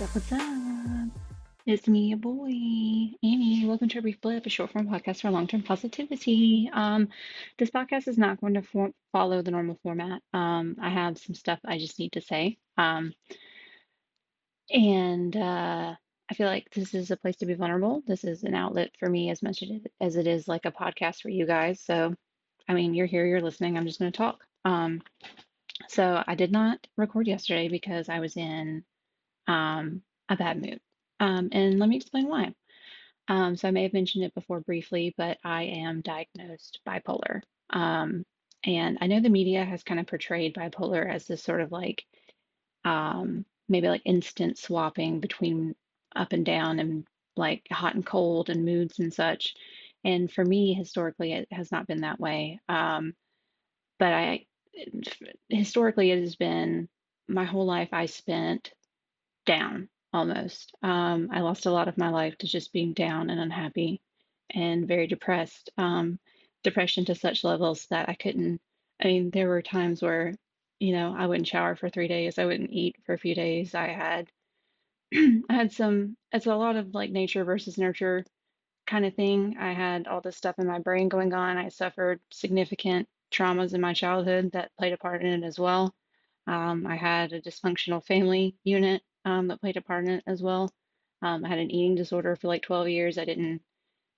What's up, what's up? It's me, your boy, Annie. Welcome to a Brief Blip, a short form podcast for long term positivity. Um, this podcast is not going to for follow the normal format. Um, I have some stuff I just need to say. Um, and uh, I feel like this is a place to be vulnerable. This is an outlet for me as much as as it is like a podcast for you guys. So, I mean, you're here, you're listening. I'm just going to talk. Um, so I did not record yesterday because I was in um, a bad mood. Um, and let me explain why. Um, so I may have mentioned it before briefly, but I am diagnosed bipolar. Um, and I know the media has kind of portrayed bipolar as this sort of like um, maybe like instant swapping between up and down and like hot and cold and moods and such. And for me, historically, it has not been that way. Um, but I historically, it has been my whole life I spent down almost. Um, I lost a lot of my life to just being down and unhappy and very depressed. Um, depression to such levels that I couldn't, I mean, there were times where, you know, I wouldn't shower for three days, I wouldn't eat for a few days. I had, I had some, it's a lot of like nature versus nurture kind of thing. I had all this stuff in my brain going on. I suffered significant traumas in my childhood that played a part in it as well. Um, I had a dysfunctional family unit um, that played a part in it as well. Um, I had an eating disorder for like 12 years. I didn't,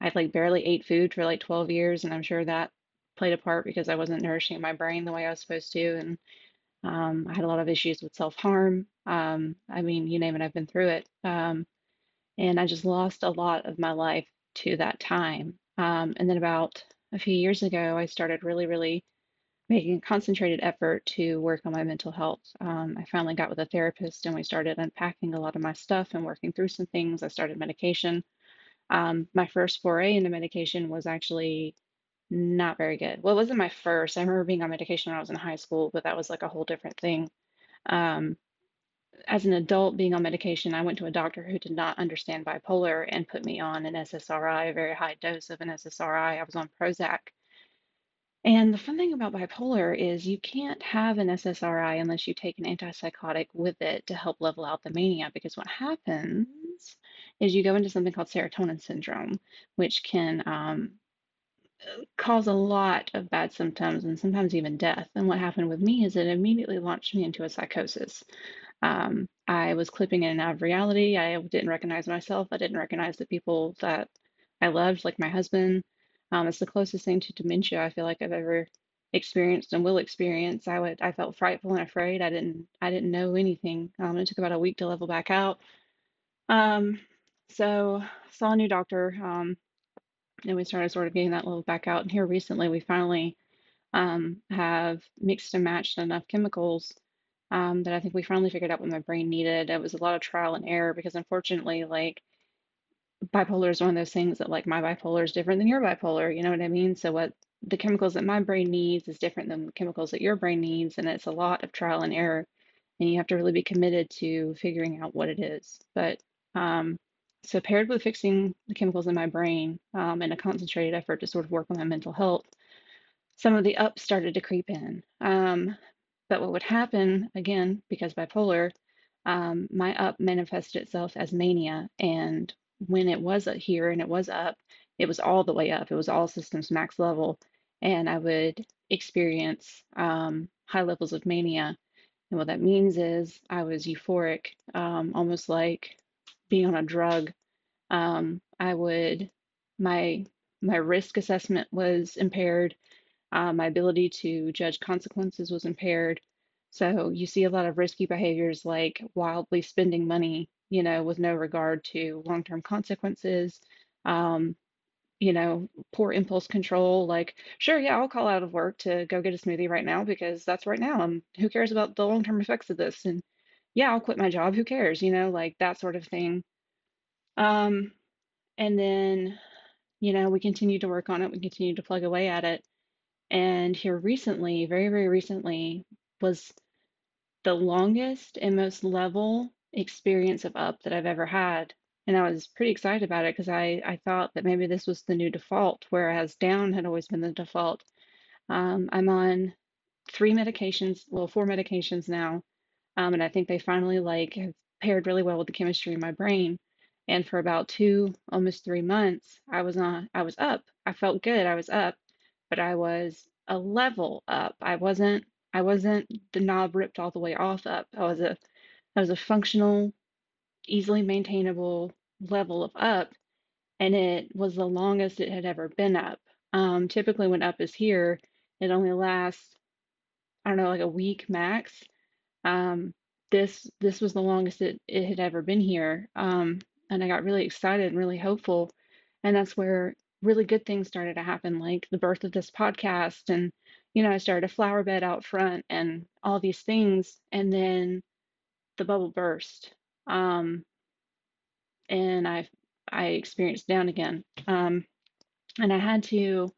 I like barely ate food for like 12 years, and I'm sure that played a part because I wasn't nourishing my brain the way I was supposed to. And um, I had a lot of issues with self-harm. Um, I mean, you name it, I've been through it. Um, and I just lost a lot of my life to that time. Um, and then about a few years ago, I started really, really making a concentrated effort to work on my mental health. Um, I finally got with a therapist and we started unpacking a lot of my stuff and working through some things. I started medication. Um, my first foray into medication was actually not very good. Well, it wasn't my first. I remember being on medication when I was in high school, but that was like a whole different thing. Um, as an adult being on medication, I went to a doctor who did not understand bipolar and put me on an SSRI, a very high dose of an SSRI. I was on Prozac and the fun thing about bipolar is you can't have an SSRI unless you take an antipsychotic with it to help level out the mania. Because what happens is you go into something called serotonin syndrome, which can um, cause a lot of bad symptoms and sometimes even death. And what happened with me is it immediately launched me into a psychosis. Um, I was clipping in and out of reality. I didn't recognize myself. I didn't recognize the people that I loved, like my husband. Um, it's the closest thing to dementia I feel like I've ever experienced and will experience. I would I felt frightful and afraid. I didn't I didn't know anything. Um, it took about a week to level back out. Um, so saw a new doctor. Um, and we started sort of getting that level back out. And here recently, we finally um, have mixed and matched enough chemicals um, that I think we finally figured out what my brain needed. It was a lot of trial and error because unfortunately, like bipolar is one of those things that like my bipolar is different than your bipolar, you know what I mean? So what the chemicals that my brain needs is different than the chemicals that your brain needs, and it's a lot of trial and error, and you have to really be committed to figuring out what it is. But um, so paired with fixing the chemicals in my brain um, and a concentrated effort to sort of work on my mental health, some of the ups started to creep in. Um, but what would happen again, because bipolar, um, my up manifested itself as mania, and when it was here and it was up, it was all the way up. It was all systems max level. And I would experience um, high levels of mania. And what that means is I was euphoric, um, almost like being on a drug. Um, I would, my my risk assessment was impaired. Uh, my ability to judge consequences was impaired. So you see a lot of risky behaviors like wildly spending money you know, with no regard to long-term consequences. Um, you know, poor impulse control, like, sure, yeah, I'll call out of work to go get a smoothie right now because that's right now. And who cares about the long-term effects of this? And yeah, I'll quit my job. Who cares? You know, like that sort of thing. Um, and then, you know, we continued to work on it. We continued to plug away at it. And here recently, very, very recently, was the longest and most level experience of up that I've ever had. And I was pretty excited about it because I, I thought that maybe this was the new default, whereas down had always been the default. Um, I'm on three medications, well, four medications now. Um, and I think they finally like have paired really well with the chemistry in my brain. And for about two, almost three months, I was on, I was up. I felt good. I was up, but I was a level up. I wasn't, I wasn't the knob ripped all the way off up. I was a, I was a functional, easily maintainable level of up, and it was the longest it had ever been up. Um, typically, when up is here, it only lasts, I don't know, like a week max. Um, this this was the longest it, it had ever been here. Um, and I got really excited and really hopeful. And that's where really good things started to happen, like the birth of this podcast. And, you know, I started a flower bed out front and all these things. And then the bubble burst. Um, and I I experienced down again. Um, and I had to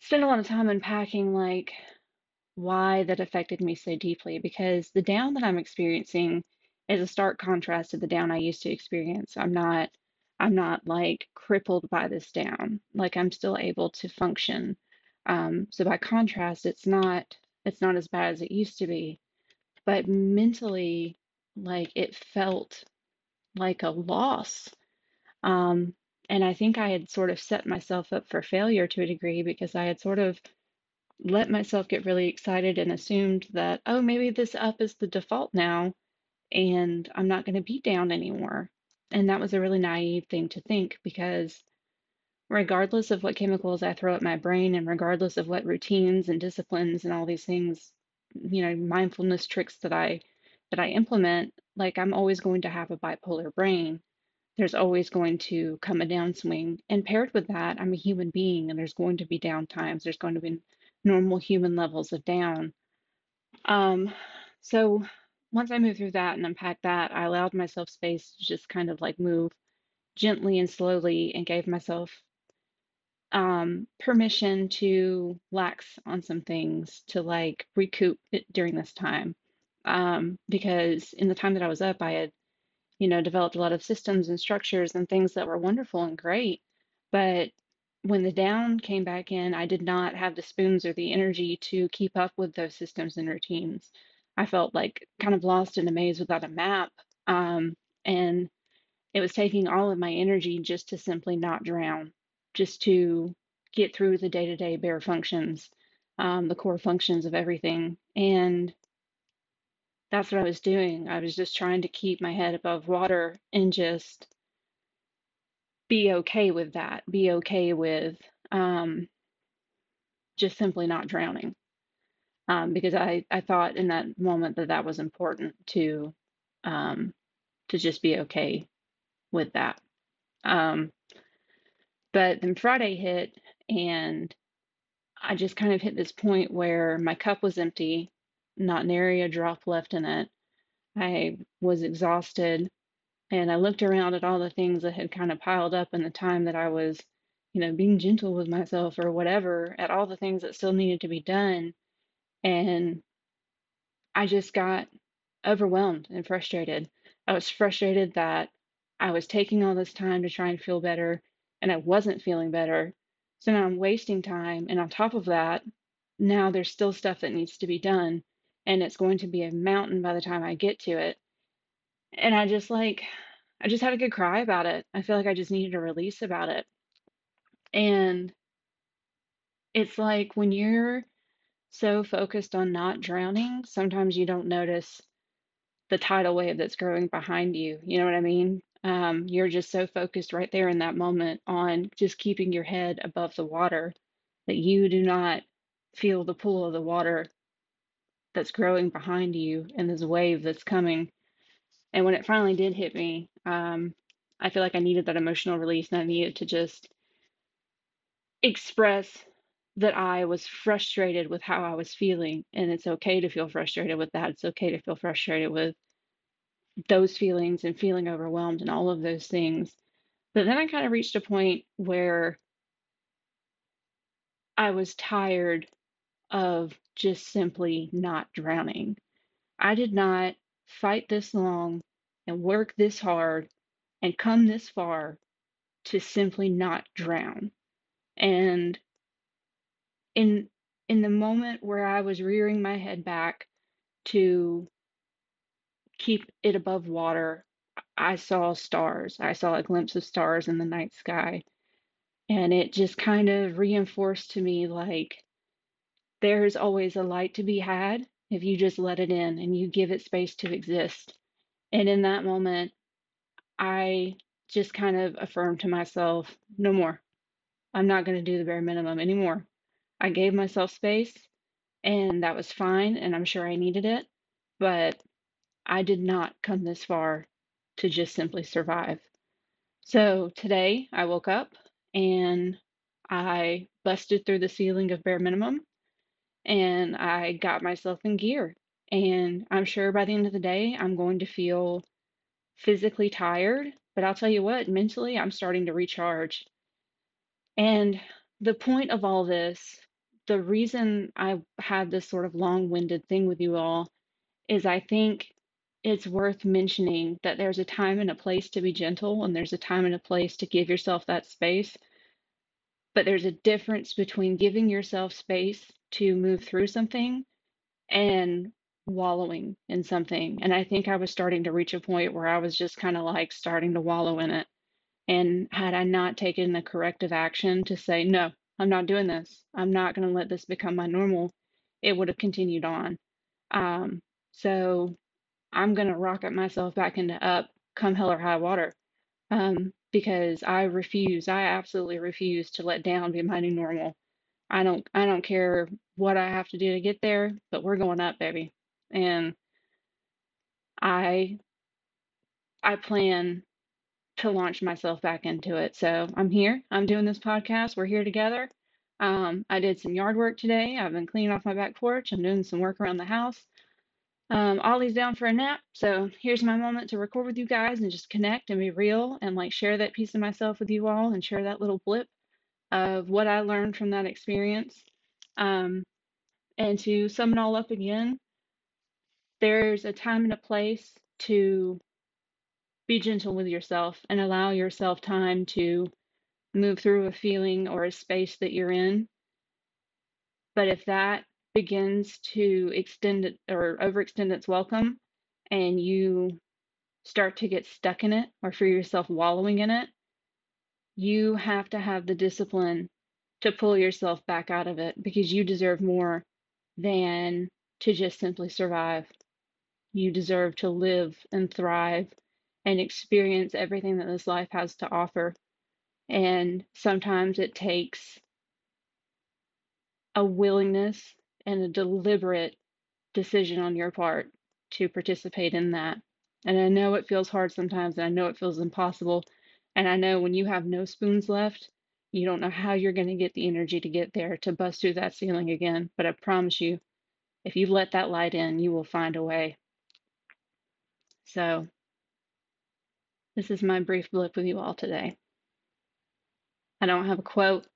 spend a lot of time unpacking like why that affected me so deeply because the down that I'm experiencing is a stark contrast to the down I used to experience. I'm not I'm not like crippled by this down. Like I'm still able to function. Um, so by contrast, it's not it's not as bad as it used to be. But mentally, like it felt like a loss. Um, and I think I had sort of set myself up for failure to a degree because I had sort of let myself get really excited and assumed that, oh, maybe this up is the default now and I'm not going to be down anymore. And that was a really naive thing to think because regardless of what chemicals I throw at my brain and regardless of what routines and disciplines and all these things, you know, mindfulness tricks that I that I implement, like I'm always going to have a bipolar brain. There's always going to come a downswing. And paired with that, I'm a human being and there's going to be down times. There's going to be normal human levels of down. Um, so once I moved through that and unpacked that, I allowed myself space to just kind of like move gently and slowly and gave myself um, permission to lax on some things to like recoup during this time. Um, because in the time that I was up, I had, you know, developed a lot of systems and structures and things that were wonderful and great. But when the down came back in, I did not have the spoons or the energy to keep up with those systems and routines. I felt like kind of lost in a maze without a map. Um, and it was taking all of my energy just to simply not drown, just to get through the day to day bare functions, um, the core functions of everything. And that's what I was doing. I was just trying to keep my head above water and just be okay with that, be okay with um, just simply not drowning. Um, because I, I thought in that moment that that was important to um, to just be okay with that. Um, but then Friday hit, and I just kind of hit this point where my cup was empty, not nary a drop left in it. I was exhausted, and I looked around at all the things that had kind of piled up in the time that I was, you know, being gentle with myself or whatever, at all the things that still needed to be done. And I just got overwhelmed and frustrated. I was frustrated that I was taking all this time to try and feel better and I wasn't feeling better. So now I'm wasting time. And on top of that, now there's still stuff that needs to be done. And it's going to be a mountain by the time I get to it. And I just like, I just had a good cry about it. I feel like I just needed a release about it. And it's like when you're so focused on not drowning, sometimes you don't notice the tidal wave that's growing behind you. You know what I mean? Um, you're just so focused right there in that moment on just keeping your head above the water that you do not feel the pull of the water that's growing behind you and this wave that's coming. And when it finally did hit me, um, I feel like I needed that emotional release and I needed to just express that I was frustrated with how I was feeling. And it's okay to feel frustrated with that. It's okay to feel frustrated with those feelings and feeling overwhelmed and all of those things. But then I kind of reached a point where I was tired of just simply not drowning. I did not fight this long and work this hard and come this far to simply not drown. And in in the moment where I was rearing my head back to keep it above water, I saw stars. I saw a glimpse of stars in the night sky. And it just kind of reinforced to me like there's always a light to be had if you just let it in and you give it space to exist. And in that moment, I just kind of affirmed to myself, no more. I'm not going to do the bare minimum anymore. I gave myself space and that was fine. And I'm sure I needed it. But I did not come this far to just simply survive. So today I woke up and I busted through the ceiling of bare minimum and I got myself in gear. And I'm sure by the end of the day, I'm going to feel physically tired, but I'll tell you what, mentally, I'm starting to recharge. And the point of all this, the reason I had this sort of long winded thing with you all is I think it's worth mentioning that there's a time and a place to be gentle, and there's a time and a place to give yourself that space. But there's a difference between giving yourself space to move through something and wallowing in something. And I think I was starting to reach a point where I was just kind of like starting to wallow in it. And had I not taken the corrective action to say, no, I'm not doing this, I'm not going to let this become my normal, it would have continued on. Um, so I'm going to rocket myself back into up come hell or high water um, because I refuse, I absolutely refuse to let down be my new normal. I don't I don't care what I have to do to get there, but we're going up, baby. And I I plan to launch myself back into it. So I'm here. I'm doing this podcast. We're here together. Um, I did some yard work today. I've been cleaning off my back porch. I'm doing some work around the house. Um, Ollie's down for a nap. So here's my moment to record with you guys and just connect and be real and like share that piece of myself with you all and share that little blip of what I learned from that experience. Um, and to sum it all up again, there's a time and a place to be gentle with yourself and allow yourself time to move through a feeling or a space that you're in. But if that begins to extend it or overextend its welcome and you start to get stuck in it or feel yourself wallowing in it, you have to have the discipline to pull yourself back out of it because you deserve more than to just simply survive. You deserve to live and thrive and experience everything that this life has to offer. And sometimes it takes a willingness and a deliberate decision on your part to participate in that. And I know it feels hard sometimes, and I know it feels impossible. And I know when you have no spoons left, you don't know how you're going to get the energy to get there to bust through that ceiling again. But I promise you, if you let that light in, you will find a way. So, this is my brief blip with you all today. I don't have a quote,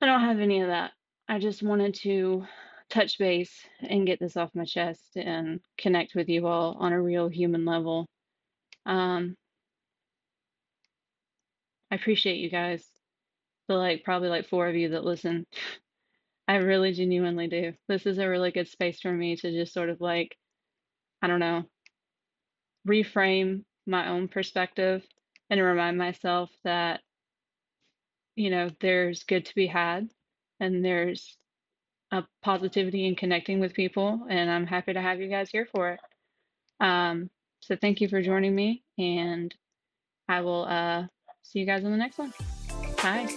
I don't have any of that. I just wanted to touch base and get this off my chest and connect with you all on a real human level. Um, I appreciate you guys. The like probably like four of you that listen. I really genuinely do. This is a really good space for me to just sort of like, I don't know, reframe my own perspective and remind myself that, you know, there's good to be had and there's a positivity in connecting with people. And I'm happy to have you guys here for it. Um, so thank you for joining me, and I will uh, see you guys in the next one. Bye.